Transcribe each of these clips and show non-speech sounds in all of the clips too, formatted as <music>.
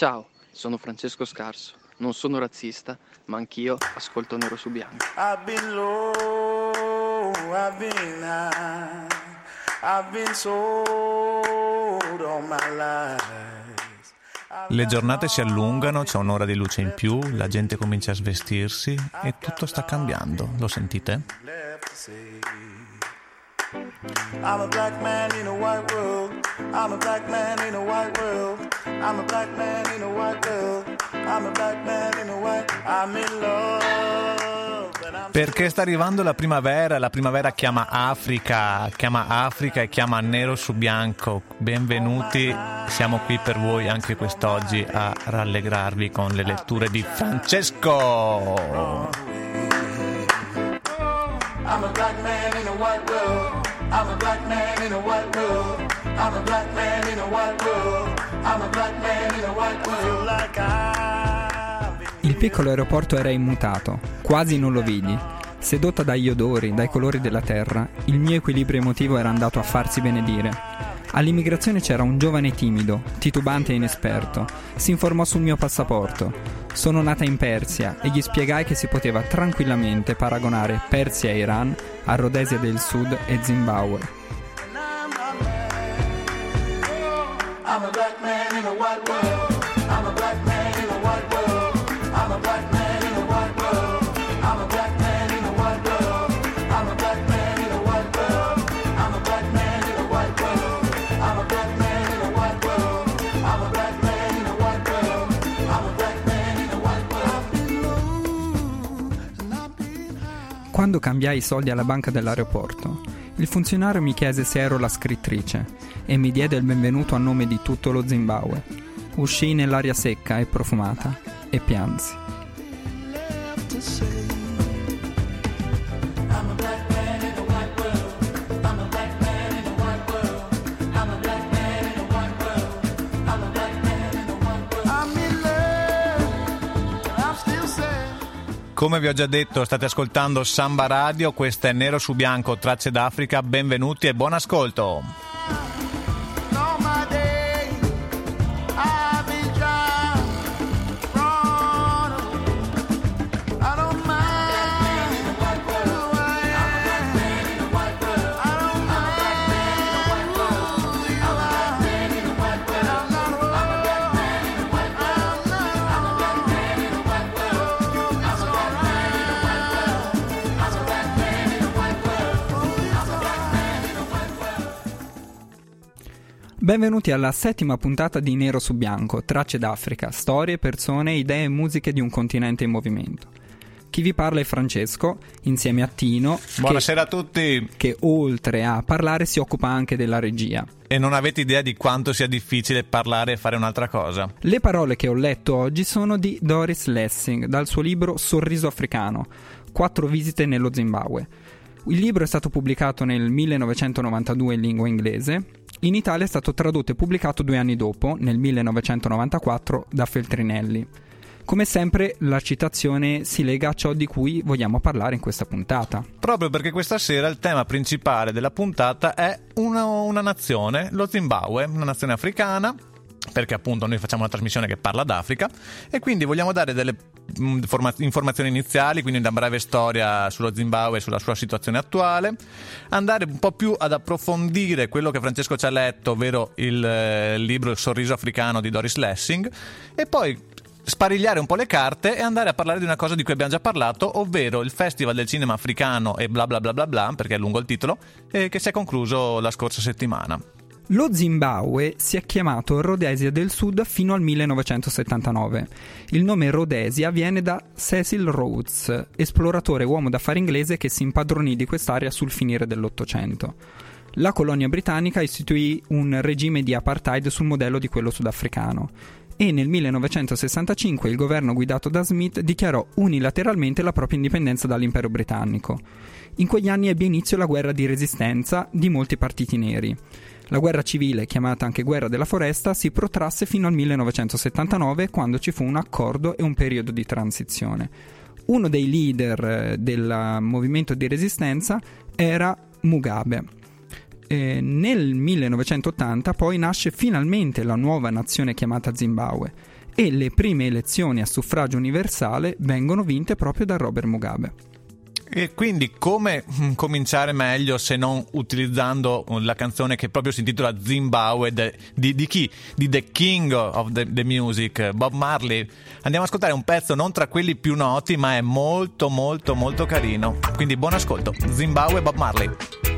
Ciao, sono Francesco Scarso. Non sono razzista, ma anch'io ascolto nero su bianco. I've been low, I've been high, I've been sold all my life. Le giornate si allungano, c'è un'ora di luce in più, la gente comincia a svestirsi e tutto sta cambiando. Lo sentite? I'm a black man in a white world. I'm a black man in a white world. I'm a black man in a white world. I'm a black man in a white. I'm in love. Perché sta arrivando la primavera, la primavera chiama Africa, chiama Africa e chiama nero su bianco. Benvenuti, siamo qui per voi anche quest'oggi a rallegrarvi con le letture di Francesco. I'm a black man in a white world. I'm a black man in a white world. I'm a black man in a white world. I'm a black man in a white world. Feel like I've been Il piccolo aeroporto era immutato, quasi non lo vidi. Sedotta dagli odori, dai colori della terra, il mio equilibrio emotivo era andato a farsi benedire. All'immigrazione c'era un giovane timido, titubante e inesperto. Si informò sul mio passaporto. Sono nata in Persia e gli spiegai che si poteva tranquillamente paragonare Persia e Iran a Rhodesia del Sud e Zimbabwe. Quando cambiai i soldi alla banca dell'aeroporto, il funzionario mi chiese se ero la scrittrice e mi diede il benvenuto a nome di tutto lo Zimbabwe. Uscii nell'aria secca e profumata e piansi. Come vi ho già detto, state ascoltando Samba Radio, questo è Nero su Bianco, Tracce d'Africa, benvenuti e buon ascolto. Benvenuti alla settima puntata di Nero su Bianco, Tracce d'Africa, storie, persone, idee e musiche di un continente in movimento. Chi vi parla è Francesco, insieme a Tino, che, Buonasera a tutti. che oltre a parlare si occupa anche della regia. E non avete idea di quanto sia difficile parlare e fare un'altra cosa. Le parole che ho letto oggi sono di Doris Lessing, dal suo libro Sorriso africano, Quattro visite nello Zimbabwe. Il libro è stato pubblicato nel 1992 in lingua inglese, in Italia è stato tradotto e pubblicato due anni dopo, nel 1994, da Feltrinelli. Come sempre la citazione si lega a ciò di cui vogliamo parlare in questa puntata. Proprio perché questa sera il tema principale della puntata è una, una nazione, lo Zimbabwe, una nazione africana, perché appunto noi facciamo una trasmissione che parla d'Africa e quindi vogliamo dare delle forma- informazioni iniziali, quindi una breve storia sullo Zimbabwe e sulla sua situazione attuale, andare un po' più ad approfondire quello che Francesco ci ha letto, ovvero il eh, libro Il sorriso africano di Doris Lessing e poi sparigliare un po' le carte e andare a parlare di una cosa di cui abbiamo già parlato, ovvero il Festival del Cinema Africano e bla bla bla bla bla, perché è lungo il titolo, eh, che si è concluso la scorsa settimana. Lo Zimbabwe si è chiamato Rhodesia del Sud fino al 1979. Il nome Rhodesia viene da Cecil Rhodes, esploratore uomo d'affari inglese che si impadronì di quest'area sul finire dell'Ottocento. La colonia britannica istituì un regime di apartheid sul modello di quello sudafricano e nel 1965 il governo guidato da Smith dichiarò unilateralmente la propria indipendenza dall'impero britannico. In quegli anni ebbe inizio la guerra di resistenza di molti partiti neri. La guerra civile, chiamata anche guerra della foresta, si protrasse fino al 1979 quando ci fu un accordo e un periodo di transizione. Uno dei leader eh, del movimento di resistenza era Mugabe. Eh, nel 1980 poi nasce finalmente la nuova nazione chiamata Zimbabwe e le prime elezioni a suffragio universale vengono vinte proprio da Robert Mugabe. E quindi come mm, cominciare meglio se non utilizzando la canzone che proprio si intitola Zimbabwe di, di chi? Di The King of the, the Music, Bob Marley. Andiamo ad ascoltare un pezzo non tra quelli più noti ma è molto molto molto carino. Quindi buon ascolto. Zimbabwe Bob Marley.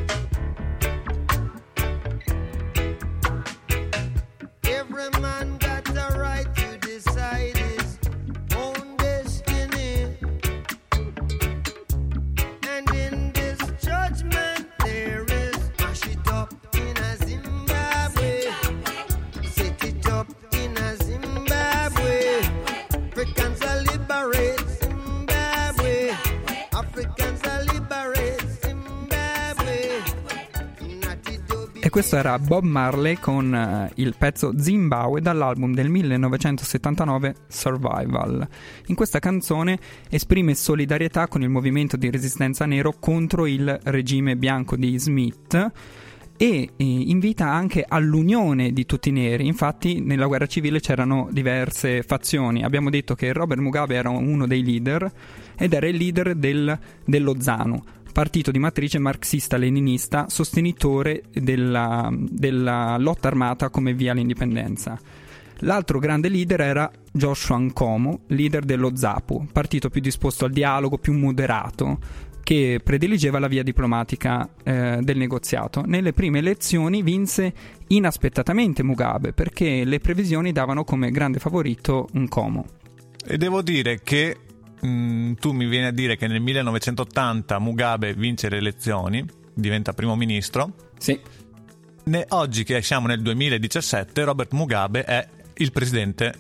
Questo era Bob Marley con eh, il pezzo Zimbabwe dall'album del 1979 Survival. In questa canzone esprime solidarietà con il movimento di resistenza nero contro il regime bianco di Smith e eh, invita anche all'unione di tutti i neri. Infatti nella guerra civile c'erano diverse fazioni. Abbiamo detto che Robert Mugabe era uno dei leader ed era il leader del- dello ZANU, partito di matrice marxista-leninista sostenitore della, della lotta armata come via all'indipendenza. L'altro grande leader era Joshua Nkomo, leader dello ZAPU, partito più disposto al dialogo, più moderato, che prediligeva la via diplomatica eh, del negoziato. Nelle prime elezioni vinse inaspettatamente Mugabe perché le previsioni davano come grande favorito Nkomo. E devo dire che mm, tu mi vieni a dire che nel 1980 Mugabe vince le elezioni, diventa primo ministro. Sì, Ne- oggi che siamo nel 2017, Robert Mugabe è il presidente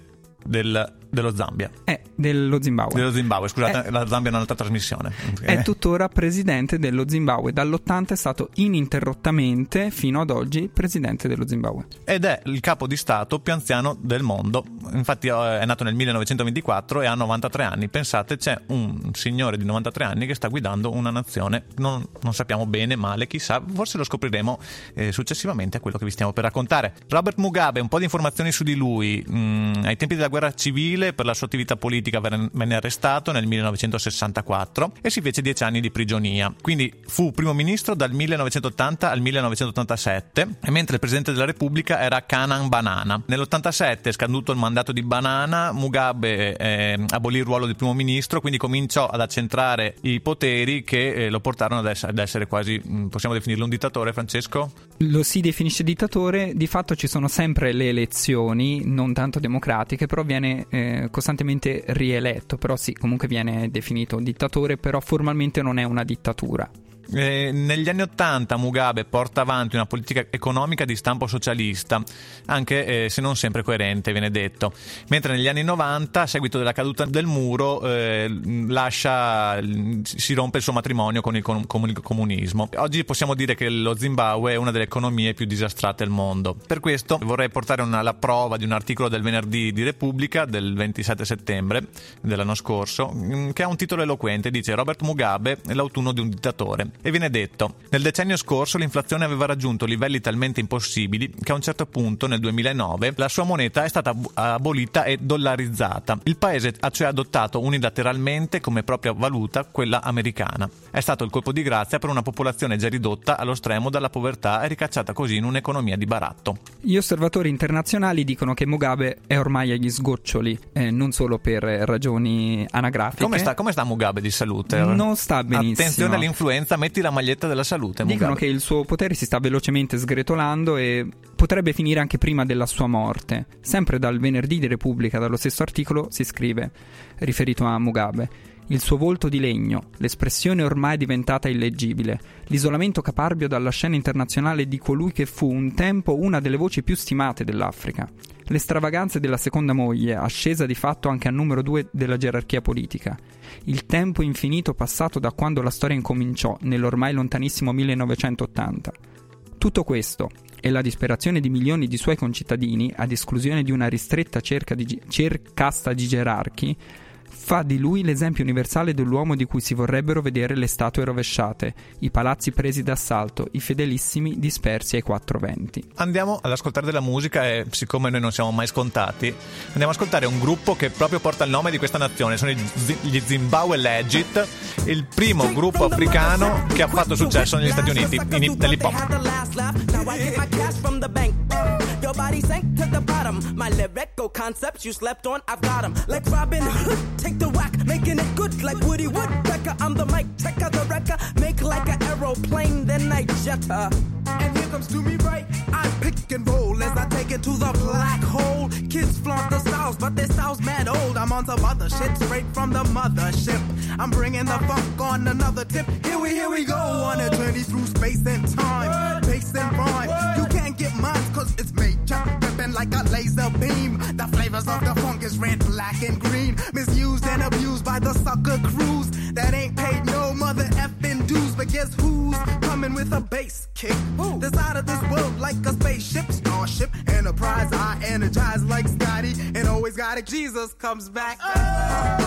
del- dello Zambia. è dello Zimbabwe. Dello Zimbabwe, scusate, la Zambia è un'altra trasmissione. È Eh, tuttora presidente dello Zimbabwe. Dall'80 è stato ininterrottamente, fino ad oggi, presidente dello Zimbabwe. Ed è il capo di Stato più anziano del mondo. Infatti eh, è nato nel 1924 e ha 93 anni. Pensate, c'è un signore di 93 anni che sta guidando una nazione. Non, non sappiamo bene, male, chissà. Forse lo scopriremo eh, successivamente a quello che vi stiamo per raccontare. Robert Mugabe, un po' di informazioni su di lui. Mm, ai tempi della guerra civile, per la sua attività politica, venne arrestato nel 1964 e si fece 10 anni di prigionia. Quindi fu primo ministro dal 1980 al 1987, e mentre il presidente della Repubblica era Kanan Banana. Nell'87, scaduto il mandato di Banana, Mugabe eh, abolì il ruolo di primo ministro, quindi cominciò ad accentrare i poteri che eh, lo portarono ad essere, ad essere quasi, mm, possiamo definirlo un dittatore, Francesco? Lo si definisce dittatore, di fatto ci sono sempre le elezioni, non tanto democratiche, però viene eh, costantemente rieletto, però sì, comunque viene definito dittatore, però formalmente non è una dittatura. Eh, negli anni Ottanta Mugabe porta avanti una politica economica di stampo socialista, anche eh, se non sempre coerente, viene detto. Mentre negli anni 90, a seguito della caduta del muro, eh, lascia, si rompe il suo matrimonio con il com- com- comunismo. Oggi possiamo dire che lo Zimbabwe è una delle economie più disastrate al mondo. Per questo vorrei portare una, la prova di un articolo del venerdì di Repubblica del 27 settembre dell'anno scorso, mm, che ha un titolo eloquente, dice Robert Mugabe l'autunno di un dittatore. E viene detto, nel decennio scorso l'inflazione aveva raggiunto livelli talmente impossibili che a un certo punto, nel 2009, la sua moneta è stata ab- abolita e dollarizzata. Il paese ha cioè adottato unilateralmente come propria valuta quella americana. È stato il colpo di grazia per una popolazione già ridotta allo stremo dalla povertà e ricacciata così in un'economia di baratto. Gli osservatori internazionali dicono che Mugabe è ormai agli sgoccioli, eh, non solo per ragioni anagrafiche. Come sta, come sta Mugabe di salute? Non sta benissimo. Attenzione all'influenza, metti la maglietta della salute. Dicono Mugabe. che il suo potere si sta velocemente sgretolando e potrebbe finire anche prima della sua morte. Sempre dal venerdì di Repubblica, dallo stesso articolo, si scrive, riferito a Mugabe. Il suo volto di legno, l'espressione ormai diventata illeggibile, l'isolamento caparbio dalla scena internazionale di colui che fu un tempo una delle voci più stimate dell'Africa. Le stravaganze della seconda moglie, ascesa di fatto anche a numero due della gerarchia politica. Il tempo infinito passato da quando la storia incominciò, nell'ormai lontanissimo 1980. Tutto questo e la disperazione di milioni di suoi concittadini, ad esclusione di una ristretta cerca di, ger- casta di gerarchi, fa di lui l'esempio universale dell'uomo di cui si vorrebbero vedere le statue rovesciate, i palazzi presi d'assalto, i fedelissimi dispersi ai quattro venti. Andiamo ad ascoltare della musica e siccome noi non siamo mai scontati, andiamo ad ascoltare un gruppo che proprio porta il nome di questa nazione, sono gli Zi- gli Zimbabwe Legit, il primo gruppo africano che ha fatto successo negli Stati Uniti in, nell'hip hop. Your body sank to the bottom. My lyrical concepts you slept on, I've got 'em. Like Robin Hood, take the whack, making it good like Woody Woodpecker. I'm the mic, checker the wrecker, make like an aeroplane, then I jet her. And here comes to me right. I pick and roll as I take it to the black hole. Kids flaunt the styles, but their styles mad old. I'm on some other shit straight from the mothership. I'm bringing the funk on another tip. Here we, here we go on a journey through space and time. Bass and rhyme. You can't get mine cause it's major. Like a laser beam. The flavors of the funk is red, black, and green. Misused and abused by the sucker crews that ain't paid no mother effing dues. But guess who's coming with a bass kick? This out of this world like a spaceship, starship, enterprise. I energize like Scotty and always got it. Jesus comes back. We're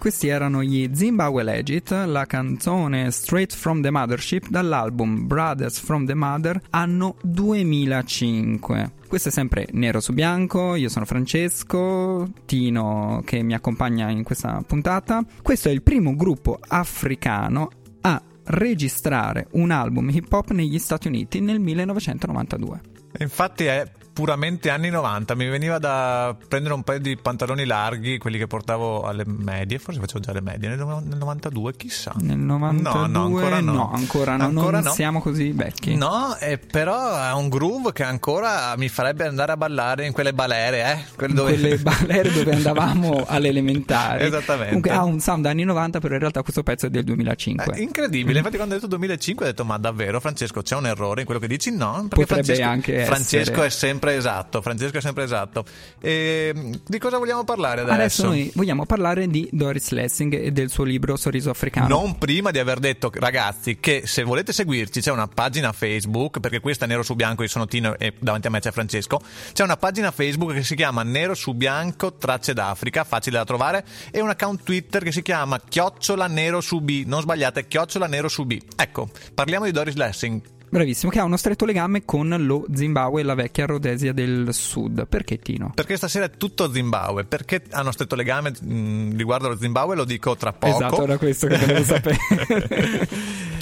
questi erano gli Zimbabwe Legit, la canzone Straight from the Mothership dall'album Brothers from the Mother anno 2005. Questo è sempre nero su bianco, io sono Francesco, Tino che mi accompagna in questa puntata. Questo è il primo gruppo africano a registrare un album hip hop negli Stati Uniti nel 1992. Infatti è puramente anni 90, mi veniva da prendere un paio di pantaloni larghi, quelli che portavo alle medie, forse facevo già le medie, nel, nel 92 chissà. Nel 92 No, no, ancora no. ancora no, Ancora non no. siamo così vecchi. No, eh, però ha un groove che ancora mi farebbe andare a ballare in quelle balere, eh? Quelle dove- quelle <laughs> balere dove andavamo alle elementari. Esattamente. Comunque ha un sound anni 90, però in realtà questo pezzo è del 2005. Eh, incredibile, infatti quando ho detto 2005 ho detto ma davvero Francesco c'è un errore in quello che dici? No, perché Potrebbe Francesco, anche Francesco essere. è sempre esatto, Francesco è sempre esatto. E, di cosa vogliamo parlare adesso? Adesso noi vogliamo parlare di Doris Lessing e del suo libro Sorriso Africano. Non prima di aver detto, ragazzi, che se volete seguirci c'è una pagina Facebook, perché questa è Nero su Bianco, io sono Tino e davanti a me c'è Francesco. C'è una pagina Facebook che si chiama Nero su Bianco, tracce d'Africa, facile da trovare, e un account Twitter che si chiama Chiocciola Nero su B. Non sbagliate, Chiocciola Nero su B. Ecco, parliamo di Doris Lessing. Bravissimo, che ha uno stretto legame con lo Zimbabwe e la vecchia Rhodesia del Sud. Perché Tino? Perché stasera è tutto Zimbabwe. Perché hanno stretto legame mh, riguardo allo Zimbabwe? Lo dico tra poco. Esatto, era questo che volevo sapere. <laughs>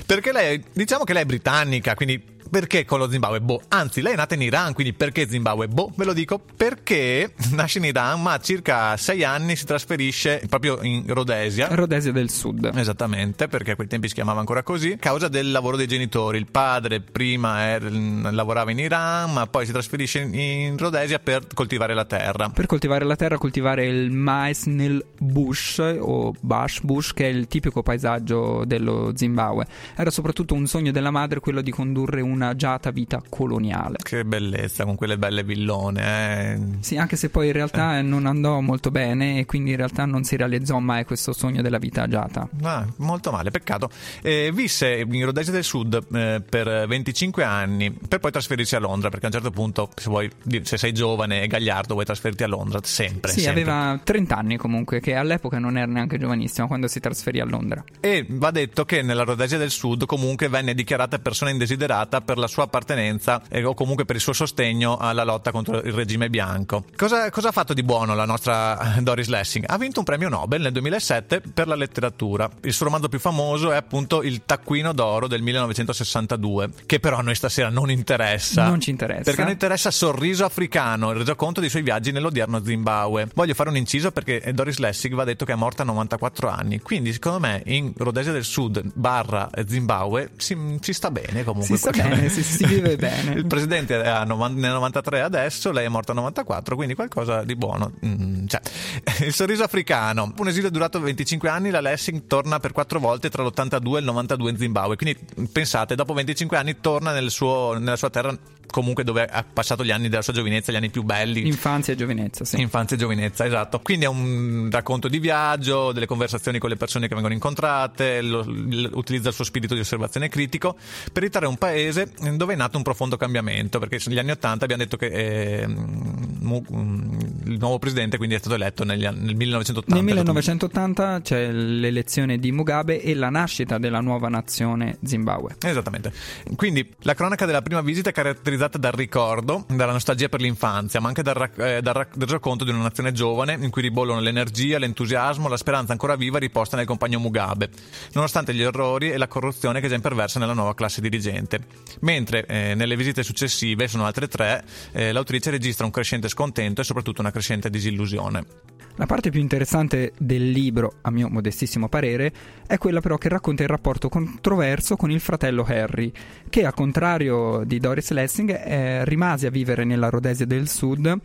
perché lei, diciamo che lei è britannica, quindi perché con lo Zimbabwe? Boh, anzi, lei è nata in Iran, quindi perché Zimbabwe? Boh, ve lo dico, perché <laughs> nasce in Iran, ma a circa sei anni si trasferisce proprio in Rhodesia. Rhodesia del Sud. Esattamente, perché a quei tempi si chiamava ancora così, a causa del lavoro dei genitori. Il padre prima era- lavorava in Iran, ma poi si trasferisce in- in Rhodesia per coltivare la terra. Per coltivare la terra, coltivare il mais nel bush o bush bush, che è il tipico paesaggio dello Zimbabwe. Era soprattutto un sogno della madre quello di condurre una agiata vita coloniale. Che bellezza con quelle belle villone, eh. Sì, anche se poi in realtà non andò molto bene e quindi in realtà non si realizzò mai questo sogno della vita agiata. Ah, molto male, peccato. Eh, visse in Rhodesia del Sud eh, per 25 anni, per poi trasferirsi a Londra, perché a un certo punto, se, vuoi, se sei giovane e gagliardo, vuoi trasferirti a Londra, sempre. Sì, sempre. aveva 30 anni comunque, che all'epoca non era neanche giovanissimo quando si trasferì a Londra. E va detto che nella Rhodesia del Sud comunque venne dichiarata persona indesiderata per la sua appartenenza eh, o comunque per il suo sostegno alla lotta contro il regime bianco. Cosa, cosa ha fatto di buono la nostra eh, Doris Lessing? Ha vinto un premio Nobel nel 2007 per la letteratura. Il suo romanzo più famoso è appunto Il taccuino d'oro del 1962, che però a noi stasera non interessa. Non ci interessa. Perché a noi interessa Sorriso Africano, il resoconto dei suoi viaggi nell'odierno Zimbabwe. Voglio fare un inciso perché Doris Lessing va detto che è morta a 94 anni, quindi secondo me in Rhodesia del Sud barra Zimbabwe si, si sta bene comunque. Si sta Perché bene, si- si vive <laughs> bene. Il presidente è a novan- nel 93 adesso, lei è morta a 94, quindi qualcosa di buono. mm, c'è. <laughs> Il sorriso africano. Un esilio durato 25 anni, la Lessing torna per quattro volte tra l'82 e il 92 in Zimbabwe. Quindi pensate, dopo 25 anni torna nel suo- nella sua terra comunque dove ha passato gli anni della sua giovinezza, gli anni più belli. Infanzia e giovinezza, sì. Infanzia e giovinezza, esatto. Quindi è un racconto di viaggio, delle conversazioni con le persone che vengono incontrate, lo- l- utilizza il suo spirito di osservazione critico per ritare un paese dove è nato un profondo cambiamento, perché negli anni Ottanta abbiamo detto che eh, il nuovo presidente quindi è stato eletto negli nel 1980. Nel 1980 c'è l'elezione di Mugabe e la nascita della nuova nazione Zimbabwe. Esattamente. Quindi la cronaca della prima visita è caratterizzata dal ricordo, dalla nostalgia per l'infanzia, ma anche dal, rac- eh, dal rac- dal racconto di una nazione giovane in cui ribollono l'energia, l'entusiasmo, la speranza ancora viva riposta nel compagno Mugabe, nonostante gli errori e la corruzione che già imperversa nella nuova classe dirigente. Mentre eh, nelle visite successive, sono altre tre, eh, l'autrice registra un crescente scontento e soprattutto una crescente disillusione. La parte più interessante del libro, a mio modestissimo parere, è quella però che racconta il rapporto controverso con il fratello Harry, che al contrario di Doris Lessing eh, rimase a vivere nella Rhodesia del Sud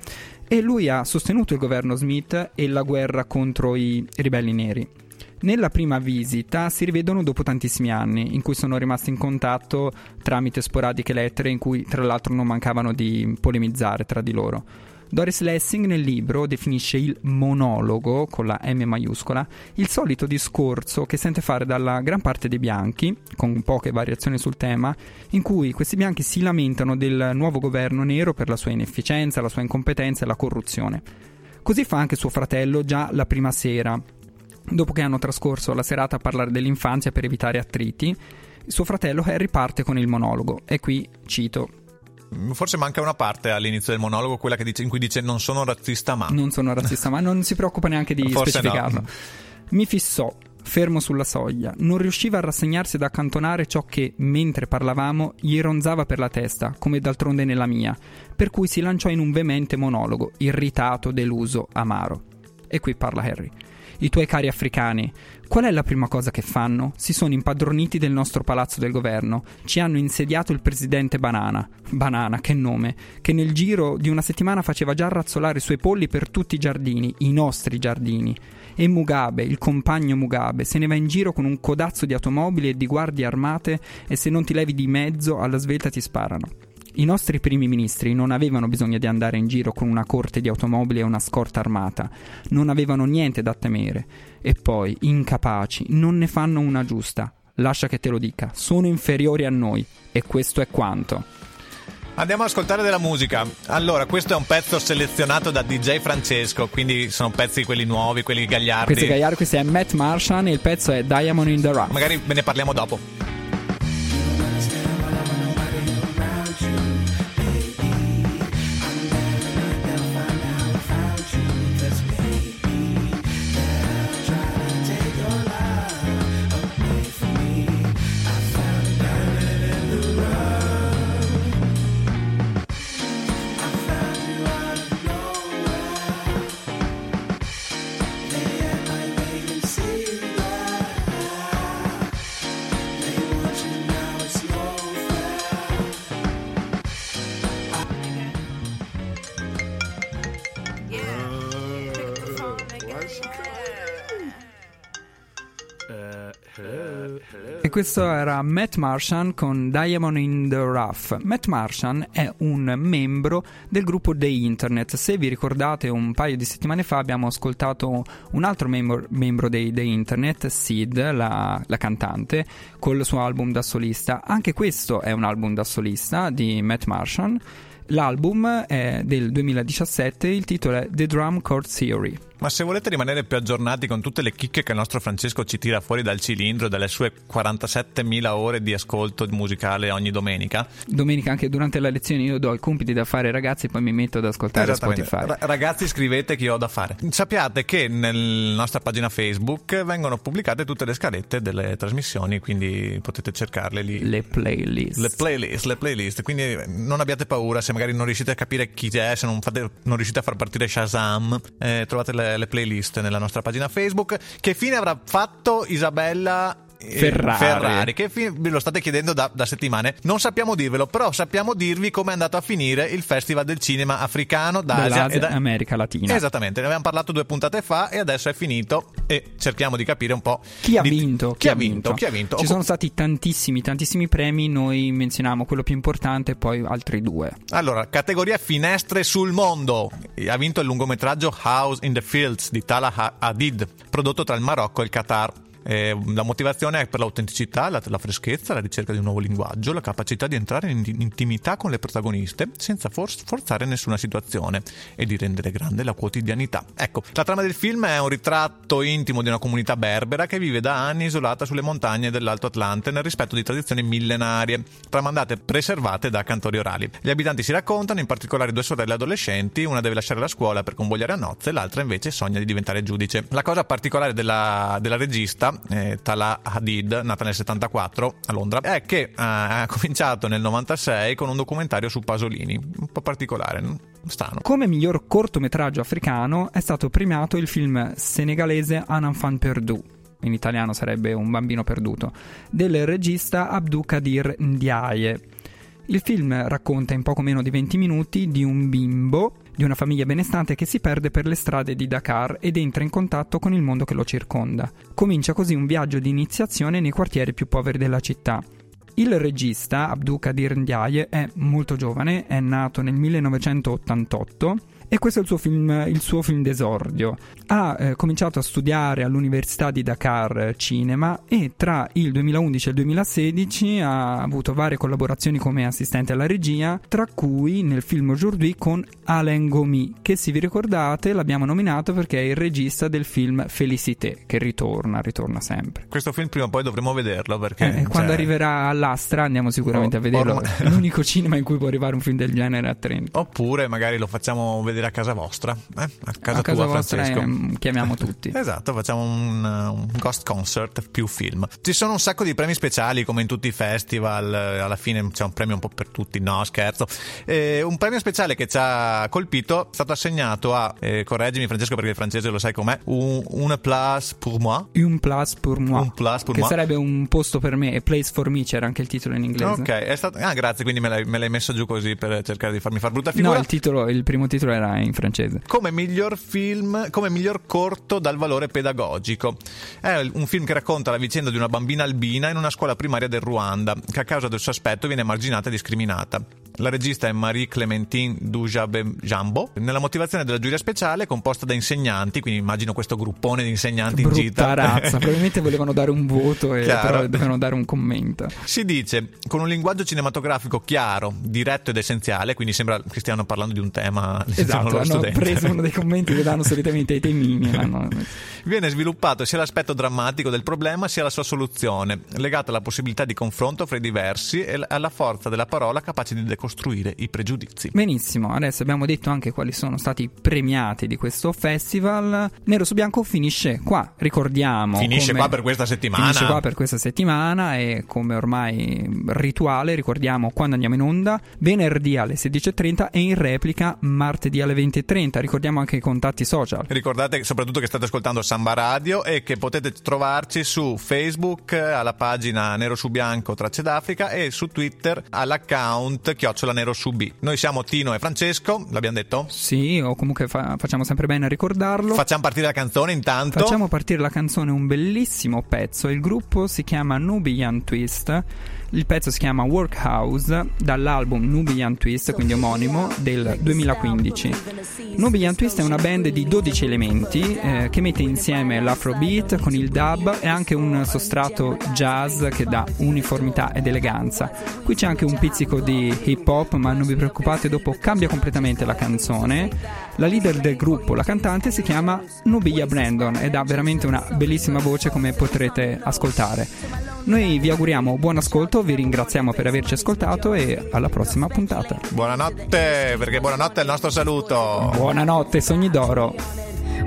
e lui ha sostenuto il governo Smith e la guerra contro i ribelli neri. Nella prima visita si rivedono dopo tantissimi anni, in cui sono rimasti in contatto tramite sporadiche lettere in cui tra l'altro non mancavano di polemizzare tra di loro. Doris Lessing nel libro definisce il monologo, con la M maiuscola, il solito discorso che sente fare dalla gran parte dei bianchi, con poche variazioni sul tema, in cui questi bianchi si lamentano del nuovo governo nero per la sua inefficienza, la sua incompetenza e la corruzione. Così fa anche suo fratello già la prima sera, Dopo che hanno trascorso la serata a parlare dell'infanzia per evitare attriti, suo fratello Harry parte con il monologo. E qui cito: Forse manca una parte all'inizio del monologo, quella che dice- in cui dice non sono razzista ma. Non sono razzista, ma non si preoccupa neanche di Forse specificarlo. no. Mi fissò, fermo sulla soglia. Non riusciva a rassegnarsi ad accantonare ciò che, mentre parlavamo, gli ronzava per la testa, come d'altronde nella mia. Per cui si lanciò in un veemente monologo, irritato, deluso, amaro. E qui parla Harry. I tuoi cari africani, qual è la prima cosa che fanno? Si sono impadroniti del nostro palazzo del governo, ci hanno insediato il presidente Banana. Banana, che nome, che nel giro di una settimana faceva già razzolare i suoi polli per tutti i giardini, i nostri giardini. E Mugabe, il compagno Mugabe, se ne va in giro con un codazzo di automobili e di guardie armate e se non ti levi di mezzo alla svelta ti sparano. I nostri primi ministri non avevano bisogno di andare in giro con una corte di automobili e una scorta armata, non avevano niente da temere. E poi, incapaci, non ne fanno una giusta. Lascia che te lo dica, sono inferiori a noi. E questo è quanto. Andiamo ad ascoltare della musica. Allora, questo è un pezzo selezionato da DJ Francesco, quindi sono pezzi quelli nuovi, quelli gagliardi. Questo è Gagliardo, questo è Matt Martian e il pezzo è Diamond in the Rough. Magari ve ne parliamo dopo. Questo era Matt Martian con Diamond in the Rough. Matt Martian è un membro del gruppo The Internet. Se vi ricordate, un paio di settimane fa abbiamo ascoltato un altro membro, membro dei The Internet, Sid, la, la cantante, col suo album da solista. Anche questo è un album da solista di Matt Martian. L'album è del 2017, il titolo è The Drum Chord Theory. Ma se volete rimanere più aggiornati con tutte le chicche che il nostro Francesco ci tira fuori dal cilindro, dalle sue 47.000 ore di ascolto musicale ogni domenica, Domenica anche durante la lezione io do i compiti da fare ai ragazzi e poi mi metto ad ascoltare. Spotify. Ra- ragazzi, scrivete che io ho da fare. Sappiate che nella nostra pagina Facebook vengono pubblicate tutte le scalette delle trasmissioni, quindi potete cercarle lì. Le playlist. Le playlist, le playlist, quindi eh, non abbiate paura se magari non riuscite a capire chi è, se non, fate- non riuscite a far partire Shazam, eh, trovate le, le playlist nella nostra pagina Facebook. Che fine avrà fatto Isabella Ferrari. Ferrari, che ve lo state chiedendo da, da settimane. Non sappiamo dirvelo, però sappiamo dirvi come è andato a finire il Festival del Cinema Africano d'Asia e da- America Latina. Esattamente, ne abbiamo parlato due puntate fa e adesso è finito e cerchiamo di capire un po' Chi ha di- vinto? Chi, ha vinto? Chi ha vinto? Ci sono stati tantissimi, tantissimi premi. Noi menzioniamo quello più importante e poi altri due. Allora, categoria finestre sul mondo. Ha vinto il lungometraggio House in the Fields di Talah Hadid, prodotto tra il Marocco e il Qatar. Eh, la motivazione è per l'autenticità, la, la freschezza, la ricerca di un nuovo linguaggio, la capacità di entrare in in intimità con le protagoniste senza for- forzare nessuna situazione e di rendere grande la quotidianità. Ecco, la trama del film è un ritratto intimo di una comunità berbera che vive da anni isolata sulle montagne dell'Alto Atlante nel rispetto di tradizioni millenarie, tramandate e preservate da cantori orali. Gli abitanti si raccontano, in particolare due sorelle adolescenti, una deve lasciare la scuola per convogliare a nozze, l'altra invece sogna di diventare giudice. La cosa particolare della, della regista, eh, Tala Hadid, nata nel 74 a Londra, è che eh, ha cominciato nel 96 con un documentario su Pasolini, un po' particolare, no? strano. Come miglior cortometraggio africano è stato premiato il film senegalese Un enfant perdu. In italiano sarebbe Un bambino perduto, del regista Abdou Kadir Ndiaye. Il film racconta in poco meno di 20 minuti di un bimbo di una famiglia benestante che si perde per le strade di Dakar ed entra in contatto con il mondo che lo circonda. Comincia così un viaggio di iniziazione nei quartieri più poveri della città. Il regista Abdou Kadir Ndiaye è molto giovane, è nato nel 1988 e questo è il suo film, il suo film d'esordio. Ha eh, cominciato a studiare all'Università di Dakar eh, cinema e tra il 2011 e il 2016 ha avuto varie collaborazioni come assistente alla regia, tra cui nel film Aujourd'hui con Alain Gomi, che se vi ricordate l'abbiamo nominato perché è il regista del film Félicité, che ritorna, ritorna sempre. Questo film prima o poi dovremo vederlo perché... Eh, quando cioè, arriverà all'Astra andiamo sicuramente Oh, a vederlo. ormai- l'unico cinema in cui può arrivare un film del genere a Trento. Oppure magari lo facciamo vedere a casa vostra, eh? a casa a tua casa Francesco. ehm, chiamiamo tutti. <laughs> Esatto, facciamo un, uh, un ghost concert più film. Ci sono un sacco di premi speciali come in tutti i festival, eh, alla fine c'è un premio un po' per tutti, no scherzo. Eh, un premio speciale che ci ha colpito è stato assegnato a, eh, correggimi Francesco perché il francese lo sai com'è, un, una place pour moi. Un place pour moi. Un place pour che moi. sarebbe un posto per me. E place for me c'era anche il titolo in inglese. Ok, è stato... ah grazie, quindi me l'hai, me l'hai messo giù così per cercare di farmi far brutta No, figura. il, titolo, il primo titolo era in francese. come miglior film, come miglior corto dal valore pedagogico. È un film che racconta la vicenda di una bambina albina in una scuola primaria del Ruanda, che a causa del suo aspetto viene emarginata e discriminata. La regista è Marie-Clémentine Dujabe Jambo. Nella motivazione della giuria speciale, composta da insegnanti, quindi immagino questo gruppone di insegnanti in gita. razza. Probabilmente volevano dare un voto, e Chiaro. però dovevano dare un commento. Si dice con un linguaggio cinematografico chiaro, diretto ed essenziale, quindi sembra che stiano parlando di un tema <laughs> Esatto, hanno studente. preso uno dei commenti che danno solitamente ai temini. l'hanno- Viene sviluppato sia l'aspetto drammatico del problema sia la sua soluzione, legata alla possibilità di confronto fra i diversi e alla forza della parola capace di decostruire i pregiudizi. Benissimo, adesso abbiamo detto anche quali sono stati i premiati di questo festival. Nero su bianco finisce qua, ricordiamo. Finisce come- qua per questa settimana. Finisce qua per questa settimana e come ormai rituale ricordiamo quando andiamo in onda, venerdì alle 16.30 e in replica martedì alle 20.30. Ricordiamo anche i contatti social. Ricordate soprattutto che state ascoltando Samba Radio e che potete trovarci su Facebook alla pagina Nero su Bianco Tracce d'Africa e su Twitter all'account Chiocciola Nero su B. Noi siamo Tino e Francesco, l'abbiamo detto? Sì, o comunque fa- facciamo sempre bene a ricordarlo. Facciamo partire la canzone intanto. Facciamo partire la canzone, un bellissimo pezzo. Il gruppo si chiama Nubian Twist. Il pezzo si chiama Workhouse dall'album Nubian Twist, quindi omonimo, del 2015. Nubian Twist è una band di 12 elementi eh, che mette insieme l'afrobeat con il dub e anche un sostrato jazz che dà uniformità ed eleganza. Qui c'è anche un pizzico di hip hop, ma non vi preoccupate, dopo cambia completamente la canzone. La leader del gruppo, la cantante, si chiama Nubia Brandon ed ha veramente una bellissima voce come potrete ascoltare. Noi vi auguriamo buon ascolto, vi ringraziamo per averci ascoltato e alla prossima puntata. Buonanotte, perché buonanotte è il nostro saluto. Buonanotte, sogni d'oro.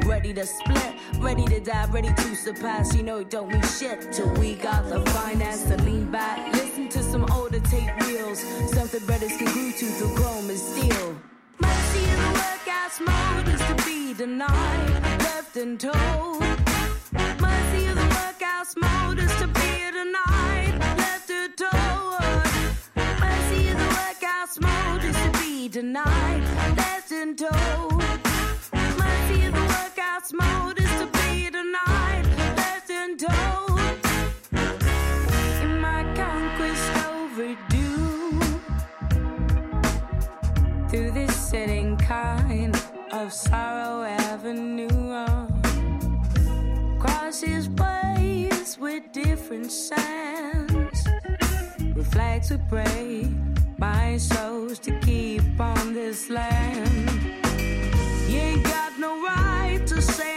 Ready to split, Ready to die, ready to surpass. You know it don't mean shit till we got the finance to lean back. Listen to some older tape reels. Something brothers can glue to through chrome and steel. Mercy in the workout's mode is to be denied, left and told. Mercy in the workout's mode is to be denied, left and told. Mercy in the mode is to be denied, left and told. Mercy in the workout's mode. Kind of sorrow avenue. Oh. Crosses ways with different sands, with flags we pray, by souls to keep on this land. You ain't got no right to say